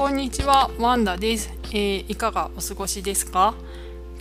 こんにちは、ワンダです、えー、いかがお過ごしですか？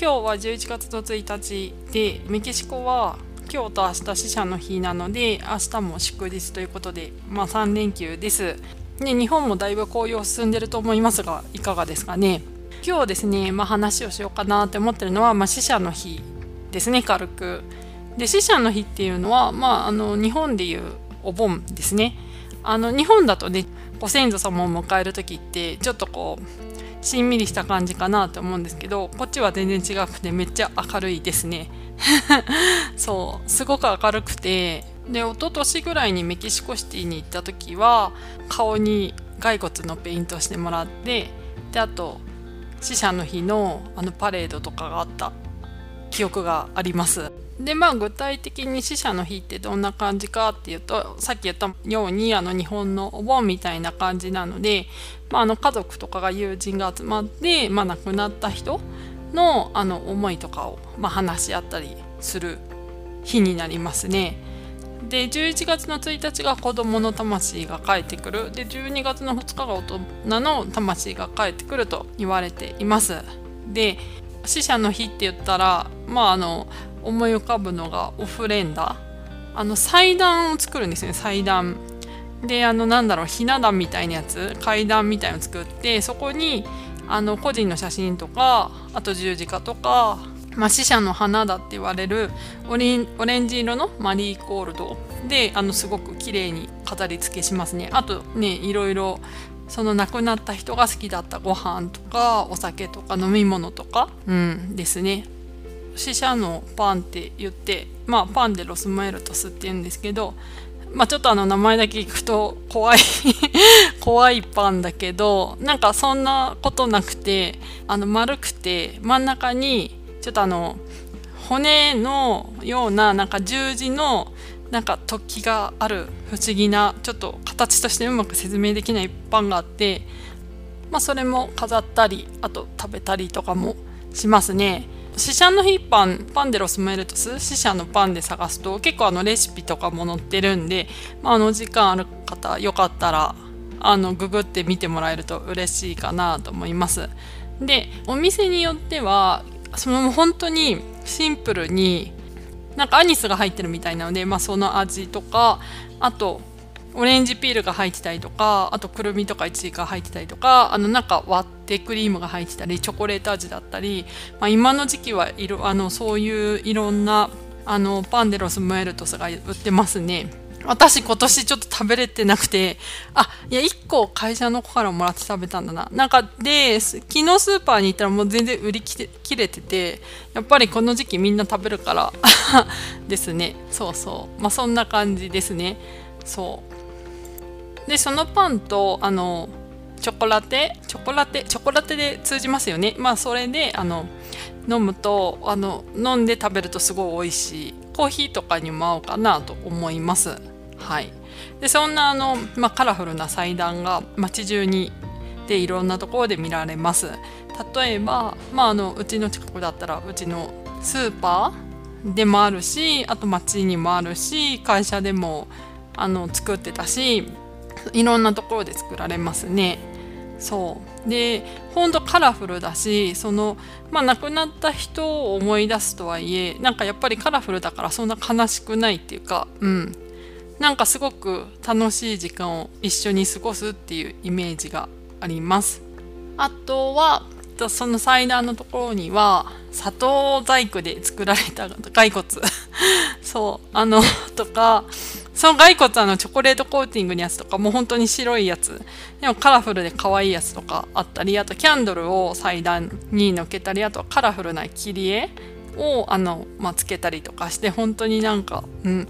今日は11月の1日で、メキシコは今日と明日死者の日なので、明日も祝日ということで、まあ3連休です。ね、日本もだいぶ紅葉進んでると思いますが、いかがですかね？今日ですね、まあ、話をしようかなって思ってるのは、まあ、死者の日ですね、軽く。で、死者の日っていうのは、まあ、あの日本でいうお盆ですね。あの日本だとねご先祖様を迎える時ってちょっとこうしんみりした感じかなと思うんですけどこっちは全然違くてめっちゃ明るいですね。そうすごく明るくてで一昨年ぐらいにメキシコシティに行った時は顔に骸骨のペイントしてもらってであと死者の日のあのパレードとかがあった記憶があります。でまあ具体的に死者の日ってどんな感じかっていうとさっき言ったようにあの日本のお盆みたいな感じなので、まあ、あの家族とかが友人が集まって、まあ、亡くなった人のあの思いとかを、まあ、話し合ったりする日になりますね。で11月の1日が子どもの魂が帰ってくるで12月の2日が大人の魂が帰ってくると言われています。で死者の日って言ったらまああの思い浮かぶのがオフレンダあの祭壇を作るんですね祭壇。であのなんだろうひな壇みたいなやつ階段みたいのを作ってそこにあの個人の写真とかあと十字架とか、まあ、死者の花だって言われるオレオレンジ色のマリーゴールド。であのすごく綺麗に飾り付けしますね。あとねいろいろその亡くなった人が好きだったご飯とかお酒とか飲み物とか、うん、ですね。死者のパンって言ってまあパンでロスマエルトスって言うんですけどまあちょっとあの名前だけ聞くと怖い 怖いパンだけどなんかそんなことなくてあの丸くて真ん中にちょっとあの骨のようななんか十字のなんか突起がある不思議なちょっと形としてうまく説明できないパンがあってまあそれも飾ったりあと食べたりとかもしますね。死者の日パンパンデロスメルトス死者のパンで探すと結構あのレシピとかも載ってるんで、まあ、あの時間ある方よかったらあのググって見てもらえると嬉しいかなと思います。でお店によってはその本当にシンプルになんかアニスが入ってるみたいなので、まあ、その味とかあとオレンジピールが入ってたりとかあとくるみとかいちごが入ってたりとかあのなんか割ってクリームが入ってたりチョコレート味だったり、まあ、今の時期はいろあのそういういろんなあのパンデロスムエルトスが売ってますね。私今年ちょっと食べれてなくて、あ、いや、1個会社の子からもらって食べたんだな。なんかで、昨日スーパーに行ったらもう全然売り切れてて、やっぱりこの時期みんな食べるから ですね。そうそう。まあそんな感じですね。そう。でそのパンとあのチョコラテチョコラテチョコラテで通じますよね。まあそれであの飲むとあの飲んで食べるとすごい美味しい。コーヒーとかにも合うかなと思います。はい。でそんなあの、まあ、カラフルな祭壇が街中にでいろんなところで見られます。例えば、まあ、あのうちの近くだったらうちのスーパーでもあるしあと街にもあるし会社でもあの作ってたしいろんなところで作られますね。そうでほんとカラフルだしそのまあ亡くなった人を思い出すとはいえなんかやっぱりカラフルだからそんな悲しくないっていうかうんなんかすごく楽しい時間を一緒に過ごすっていうイメージがあります。あとはその祭壇のところには砂糖細工で作られた骸骨 そうあのとかその骸骨あのチョコレートコーティングのやつとかもう本当に白いやつ。でもカラフルで可愛いやつとかあったりあとキャンドルを祭壇にのっけたりあとはカラフルな切り絵をあの、まあ、つけたりとかして本当になんか、うん、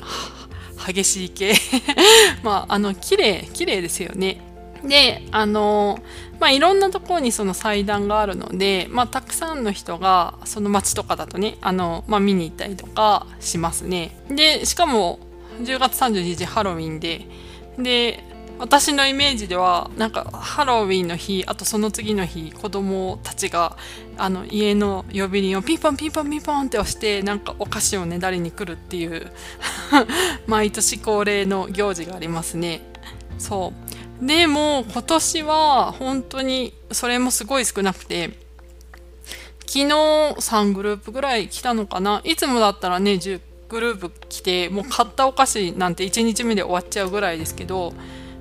激しい系。まああの綺麗綺麗ですよね。であのまあいろんなところにその祭壇があるので、まあ、たくさんの人がその街とかだとねあの、まあ、見に行ったりとかしますね。でしかも10月31日ハロウィンでで私のイメージではなんかハロウィンの日あとその次の日子供たちがあの家の呼び鈴をピンポンピンポンピンポンって押してなんかお菓子をねだりに来るっていう 毎年恒例の行事がありますね。そう。でも今年は本当にそれもすごい少なくて昨日3グループぐらい来たのかな。いつもだったらね10グループ来てもう買ったお菓子なんて1日目で終わっちゃうぐらいですけど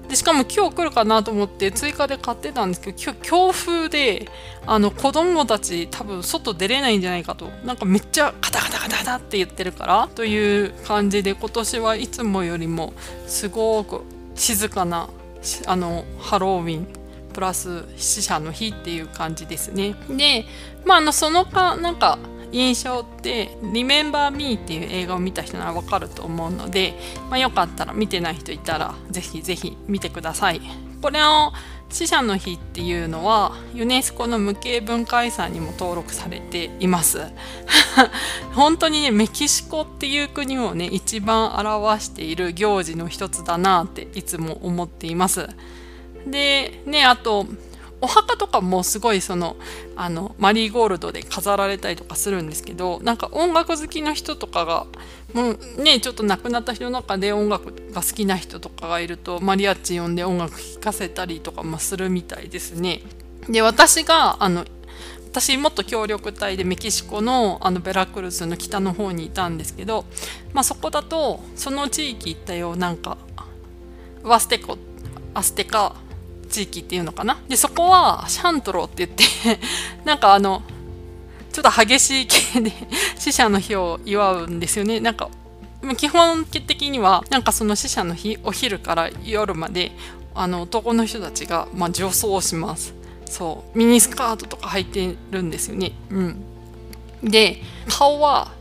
でしかも今日来るかなと思って追加で買ってたんですけど今日強風であの子供たち多分外出れないんじゃないかとなんかめっちゃカタカタカタカタって言ってるからという感じで今年はいつもよりもすごく静かなあのハロウィンプラス死者の日っていう感じですね。で、まあ、あのそのかなんか印象って「Remember Me」っていう映画を見た人ならわかると思うので、まあ、よかったら見てない人いたらぜひぜひ見てください。これを死者の日っていうのはユネスコの無形文化遺産にも登録されています 本当にねメキシコっていう国をね一番表している行事の一つだなっていつも思っていますでねあとお墓とかもすごいそのあのマリーゴールドで飾られたりとかするんですけどなんか音楽好きの人とかがもうねちょっと亡くなった人の中で音楽が好きな人とかがいるとマリアッチ呼んで音楽聴かせたりとかもするみたいですね。で私があの私もっと協力隊でメキシコのあのベラクルスの北の方にいたんですけど、まあ、そこだとその地域行ったよなんかワステコアステカ地域っていうのかな？でそこはシャントロって言って なんかあのちょっと激しい系で 死者の日を祝うんですよね。なんか基本的にはなんかその死者の日お昼から夜まであの男の人たちが、まあ、女装します。そうミニスカートとか履いてるんですよね。うん。で顔は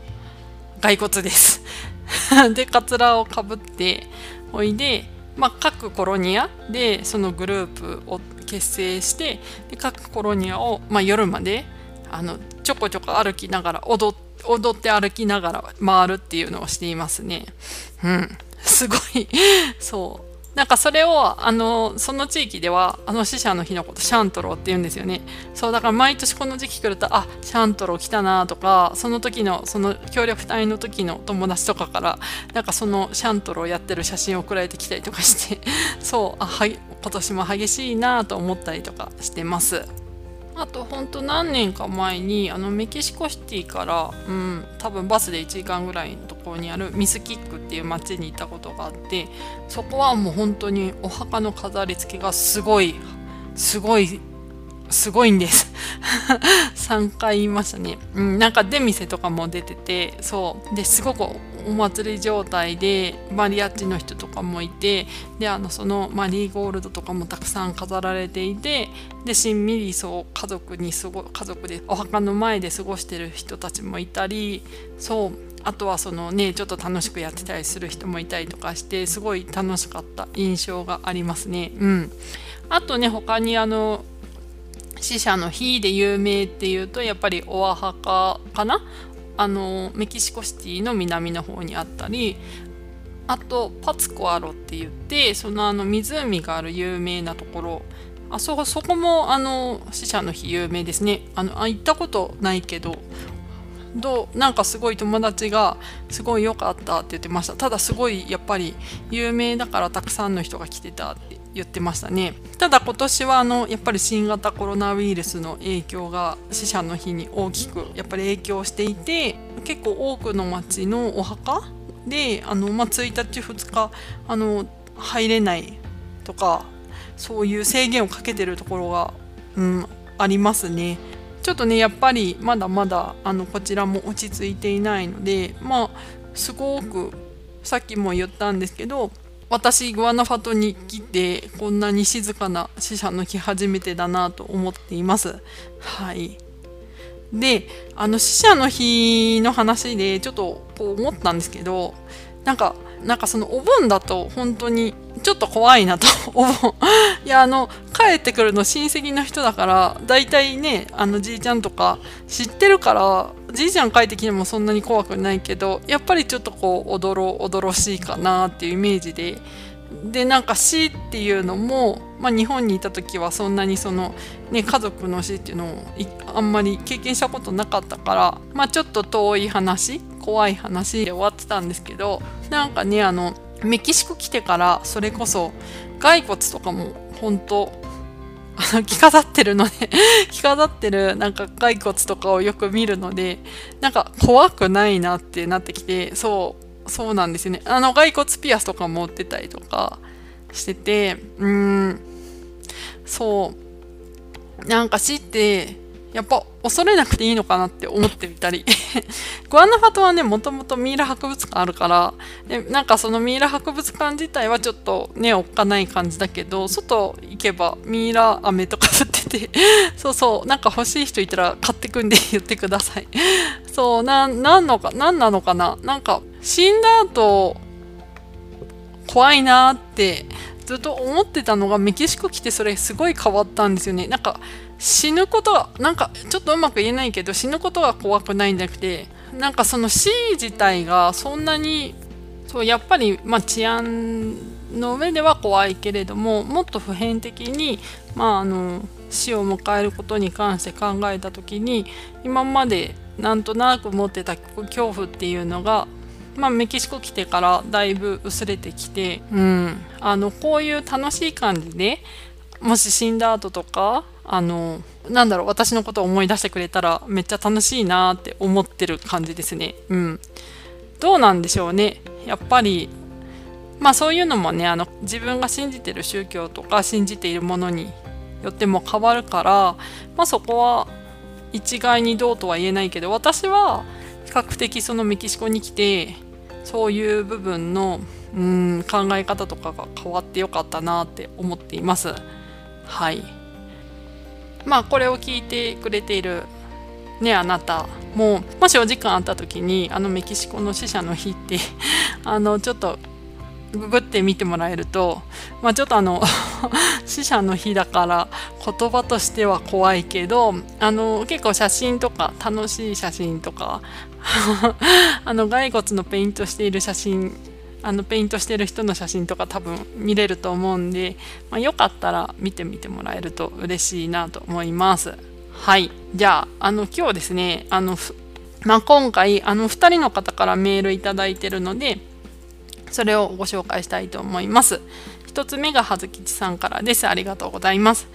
骸骨です。でカツラをかぶっておいでまあ、各コロニアでそのグループを結成してで各コロニアを、まあ、夜まであのちょこちょこ歩きながら踊踊って歩きながら回るっていうのをしていますね。うん、すごい。そう。なんかそれをあのその地域ではあの死者の日のことシャントロって言うんですよねそうだから毎年この時期来るとあシャントロ来たなとかその時のその協力隊の時の友達とかからなんかそのシャントロをやってる写真を送られてきたりとかしてそうあはい今年も激しいなと思ったりとかしてます。あとほんと何年か前にあのメキシコシティから、うん、多分バスで1時間ぐらいのところにあるミスキックっていう町に行ったことがあってそこはもう本当にお墓の飾り付けがすごいすごいすごいんです。3回言いましたね、うん、なんか出店とかも出ててそう。ですごくお祭り状態でマリアッチの人とかもいてであのそのマリーゴールドとかもたくさん飾られていてでしんみりそう家族に過ご家族でお墓の前で過ごしてる人たちもいたりそうあとはそのねちょっと楽しくやってたりする人もいたりとかしてすごい楽しかった印象がありますね。うん、あとね他にあの死者の日で有名っていうとやっぱりオアハカかな？あのメキシコシティの南の方にあったりあとパツコアロって言ってそのあの湖がある有名なところ。あそこそこもあの死者の日有名ですね。あのあ行ったことないけどどうなんかすごい友達がすごい良かったって言ってました。ただすごいやっぱり有名だからたくさんの人が来てたって言ってましたねただ今年はあのやっぱり新型コロナウイルスの影響が死者の日に大きくやっぱり影響していて結構多くの町のお墓であの、まあ、1日2日あの入れないとかそういう制限をかけてるところが、うん、ありますね。ちょっとねやっぱりまだまだあのこちらも落ち着いていないのでまあすごくさっきも言ったんですけど私グアナファトに来てこんなに静かな死者の日初めてだなと思っています。はい。で、あの死者の日の話でちょっとこう思ったんですけど、なんか、なんかそのお盆だと本当にちょっと怖いなと、お盆。いや、あの、帰ってくるの親戚の人だから、大体ね、あのじいちゃんとか知ってるから、じいちゃん帰ってきてもそんなに怖くないけどやっぱりちょっとこうおどろおどろしいかなっていうイメージで。でなんか死っていうのも、まあ、日本にいた時はそんなにその、ね、家族の死っていうのをあんまり経験したことなかったから、まあ、ちょっと遠い話怖い話で終わってたんですけどなんかねあのメキシコ来てからそれこそ骸骨とかも本当あ の着飾ってるので 着飾ってるなんか骸骨とかをよく見るのでなんか怖くないなってなってきてそうそうなんですよね。あの骸骨ピアスとか持ってたりとかしててうーんそう。なんか死ってやっぱ恐れなくていいのかなって思ってみたり。グアナファトはねもともとミイラ博物館あるからでなんかそのミイラ博物館自体はちょっとねおっかない感じだけど外行けばミイラ飴とか売ってて そうそうなんか欲しい人いたら買ってくんで言ってください。そうななんのか何なのかな？なんか死んだ後怖いなってずっと思ってたのがメキシコ来てそれすごい変わったんですよね。なんか死ぬことがなんかちょっとうまく言えないけど死ぬことが怖くないんじゃなくてなんかその死自体がそんなにそうやっぱり、まあ、治安の上では怖いけれどももっと普遍的に、まあ、あの死を迎えることに関して考えた時に今までなんとなく持ってた恐怖っていうのがまあ、メキシコ来てからだいぶ薄れてきて、うん、あのこういう楽しい感じでもし死んだ後とかあのなんだろう私のことを思い出してくれたらめっちゃ楽しいなって思ってる感じですね。うん、どうなんでしょうねやっぱりまあそういうのもねあの自分が信じてる宗教とか信じているものによっても変わるから、まあ、そこは一概にどうとは言えないけど私は比較的そのメキシコに来てそういう部分のうん考え方とかが変わってよかったなって思っています。はいまあこれを聞いてくれているねあなたももしお時間あった時にあのメキシコの死者の日って あのちょっとググって見てもらえると、まあ、ちょっとあの 死者の日だから言葉としては怖いけどあの結構写真とか楽しい写真とか あの骸骨のペイントしている写真あのペイントしてる人の写真とか多分見れると思うんで、まあ、よかったら見てみてもらえると嬉しいなと思います。はい。じゃあ、あの今日ですね、あの、まあ、今回あの2人の方からメールいただいてるので、それをご紹介したいと思います。1つ目が葉月さんからです。ありがとうございます。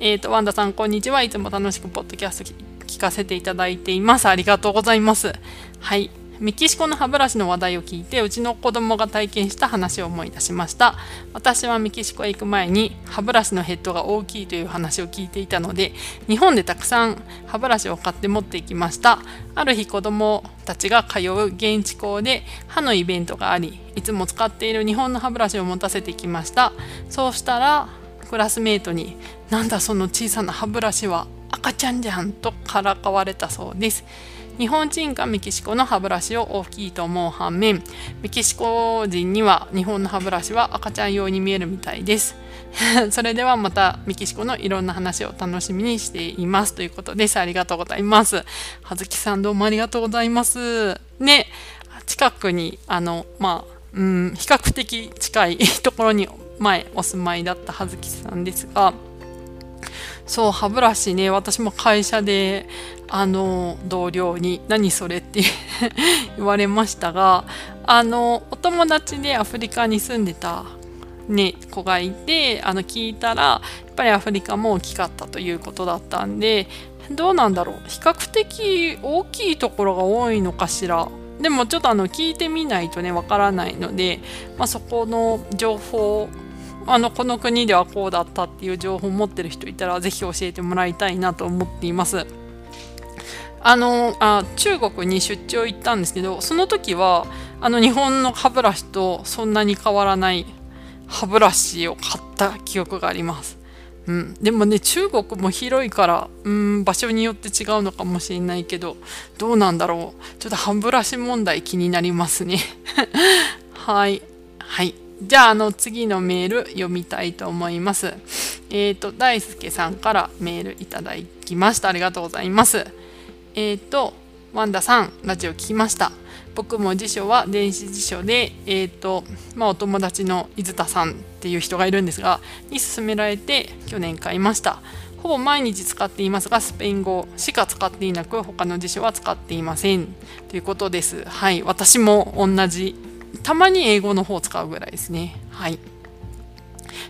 えっ、ー、と、ワンダさん、こんにちは。いつも楽しくポッドキャスト聞かせていただいています。ありがとうございます。はい。メキシコの歯ブラシの話題を聞いてうちの子供が体験した話を思い出しました。私はメキシコへ行く前に歯ブラシのヘッドが大きいという話を聞いていたので日本でたくさん歯ブラシを買って持っていきました。ある日子供たちが通う現地校で歯のイベントがありいつも使っている日本の歯ブラシを持たせてきました。そうしたらクラスメートに「なんだその小さな歯ブラシは赤ちゃんじゃん」とからかわれたそうです。日本人がメキシコの歯ブラシを大きいと思う反面メキシコ人には日本の歯ブラシは赤ちゃん用に見えるみたいです。それではまたメキシコのいろんな話を楽しみにしています。ということですありがとうございます。葉月さんどうもありがとうございます。ね近くにあのまあうん比較的近い ところに前お住まいだった葉月さんですがそう歯ブラシね私も会社であの同僚に「何それ?」って 言われましたがあのお友達でアフリカに住んでた、ね、子がいてあの聞いたらやっぱりアフリカも大きかったということだったんでどうなんだろう比較的大きいところが多いのかしらでもちょっとあの聞いてみないとねわからないので、まあ、そこの情報あのこの国ではこうだったっていう情報を持ってる人いたらぜひ教えてもらいたいなと思っています。あのあ中国に出張行ったんですけどその時はあの日本の歯ブラシとそんなに変わらない歯ブラシを買った記憶があります。うん、でもね中国も広いからうん場所によって違うのかもしれないけどどうなんだろう。ちょっと歯ブラシ問題気になりますね。はい。はい。じゃあ、あの、次のメール読みたいと思います。えっ、ー、と、大輔さんからメールいただきました。ありがとうございます。えっ、ー、と、ワンダさん、ラジオ聞きました。僕も辞書は電子辞書で、えっ、ー、と、まあ、お友達の伊豆田さんっていう人がいるんですが、に勧められて去年買いました。ほぼ毎日使っていますが、スペイン語しか使っていなく、他の辞書は使っていません。ということです。はい、私も同じたまに英語の方を使うぐらいですね。はい。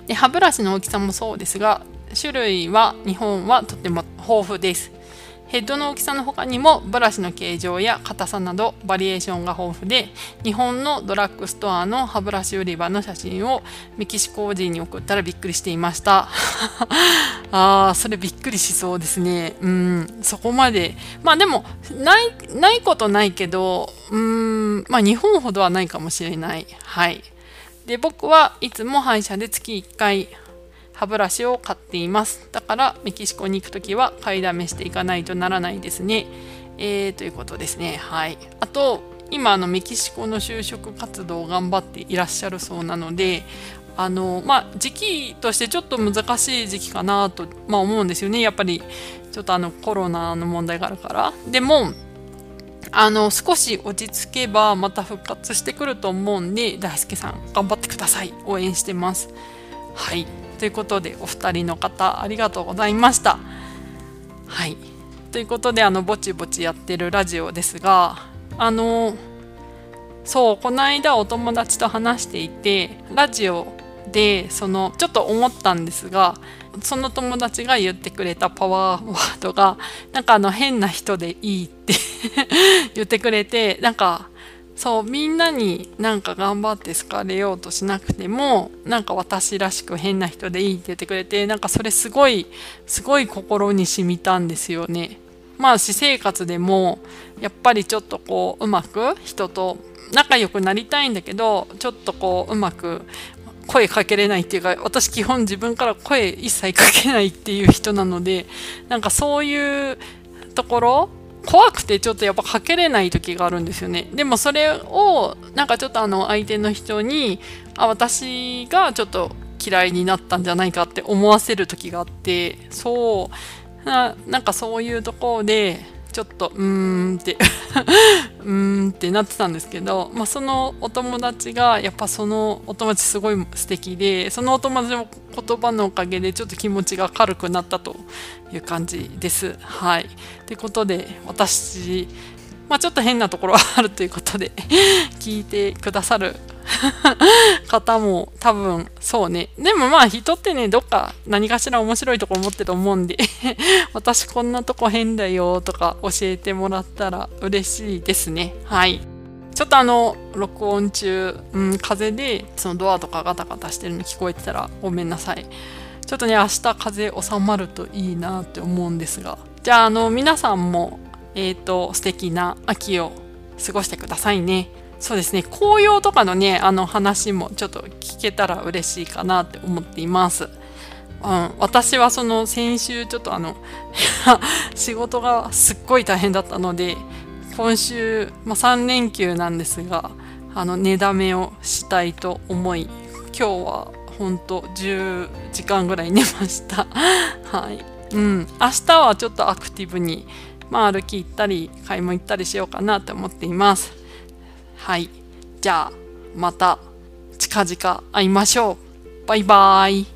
で歯ブラシの大きさもそうですが種類は日本はとても豊富です。ヘッドの大きさの他にもブラシの形状や硬さなどバリエーションが豊富で日本のドラッグストアの歯ブラシ売り場の写真をメキシコ人に送ったらびっくりしていました。あーそれびっくりしそうですね。うんそこまで。まあでもないないことないけどうんまあ日本ほどはないかもしれない。はい。で僕はいつも歯医者で月1回歯ブラシを買っています。だからメキシコに行く時は買いだめしていかないとならないですね、えー、ということですね。はい。あと今あのメキシコの就職活動を頑張っていらっしゃるそうなのであのまあ時期としてちょっと難しい時期かなと、まあ、思うんですよね。やっぱりちょっとあのコロナの問題があるから。でもあの少し落ち着けばまた復活してくると思うんで大輔さん頑張ってください。応援してます。はい。ということでお二人の方ありがとうございました。はいということであのぼちぼちやってるラジオですがあのそうこの間お友達と話していてラジオでそのちょっと思ったんですがその友達が言ってくれたパワーワードがなんかあの変な人でいいって 言ってくれてなんかそうみんなになんか頑張って好かれようとしなくてもなんか私らしく変な人でいいって言ってくれてなんかそれすごいすごい心に染みたんですよね。まあ私生活でもやっぱりちょっとこううまく人と仲良くなりたいんだけどちょっとこううまく声かけれないっていうか私基本自分から声一切かけないっていう人なのでなんかそういうところ怖くてちょっとやっぱかけれない時があるんですよね。でもそれをなんかちょっとあの相手の人にあ私がちょっと嫌いになったんじゃないかって思わせる時があってそうななんかそういうところでちょっとうーんって うーんってなってたんですけど、まあ、そのお友達がやっぱそのお友達すごい素敵でそのお友達の言葉のおかげでちょっと気持ちが軽くなったという感じです。はい。ということで私まあ、ちょっと変なところはあるということで 聞いてくださる 方も多分そうね。でもまあ人ってねどっか何かしら面白いところ持ってると思うんで。私こんなとこ変だよとか教えてもらったら嬉しいですね。はい。ちょっとあの録音中、うん、風でそのドアとかガタガタしてるの聞こえてたらごめんなさい。ちょっとね明日風収まるといいなって思うんですが。じゃああの皆さんもえっ、ー、と、素敵な秋を過ごしてくださいね。そうですね、紅葉とかのね、あの話もちょっと聞けたら嬉しいかなって思っています。うん、私はその先週ちょっとあの 仕事がすっごい大変だったので今週、まあ、3連休なんですがあの寝だめをしたいと思い今日は本当10時間ぐらい寝ました。はい。うん。明日はちょっとアクティブにまあ、歩き行ったり買い物行ったりしようかなと思っています。はい。じゃあまた近々会いましょう。バイバーイ。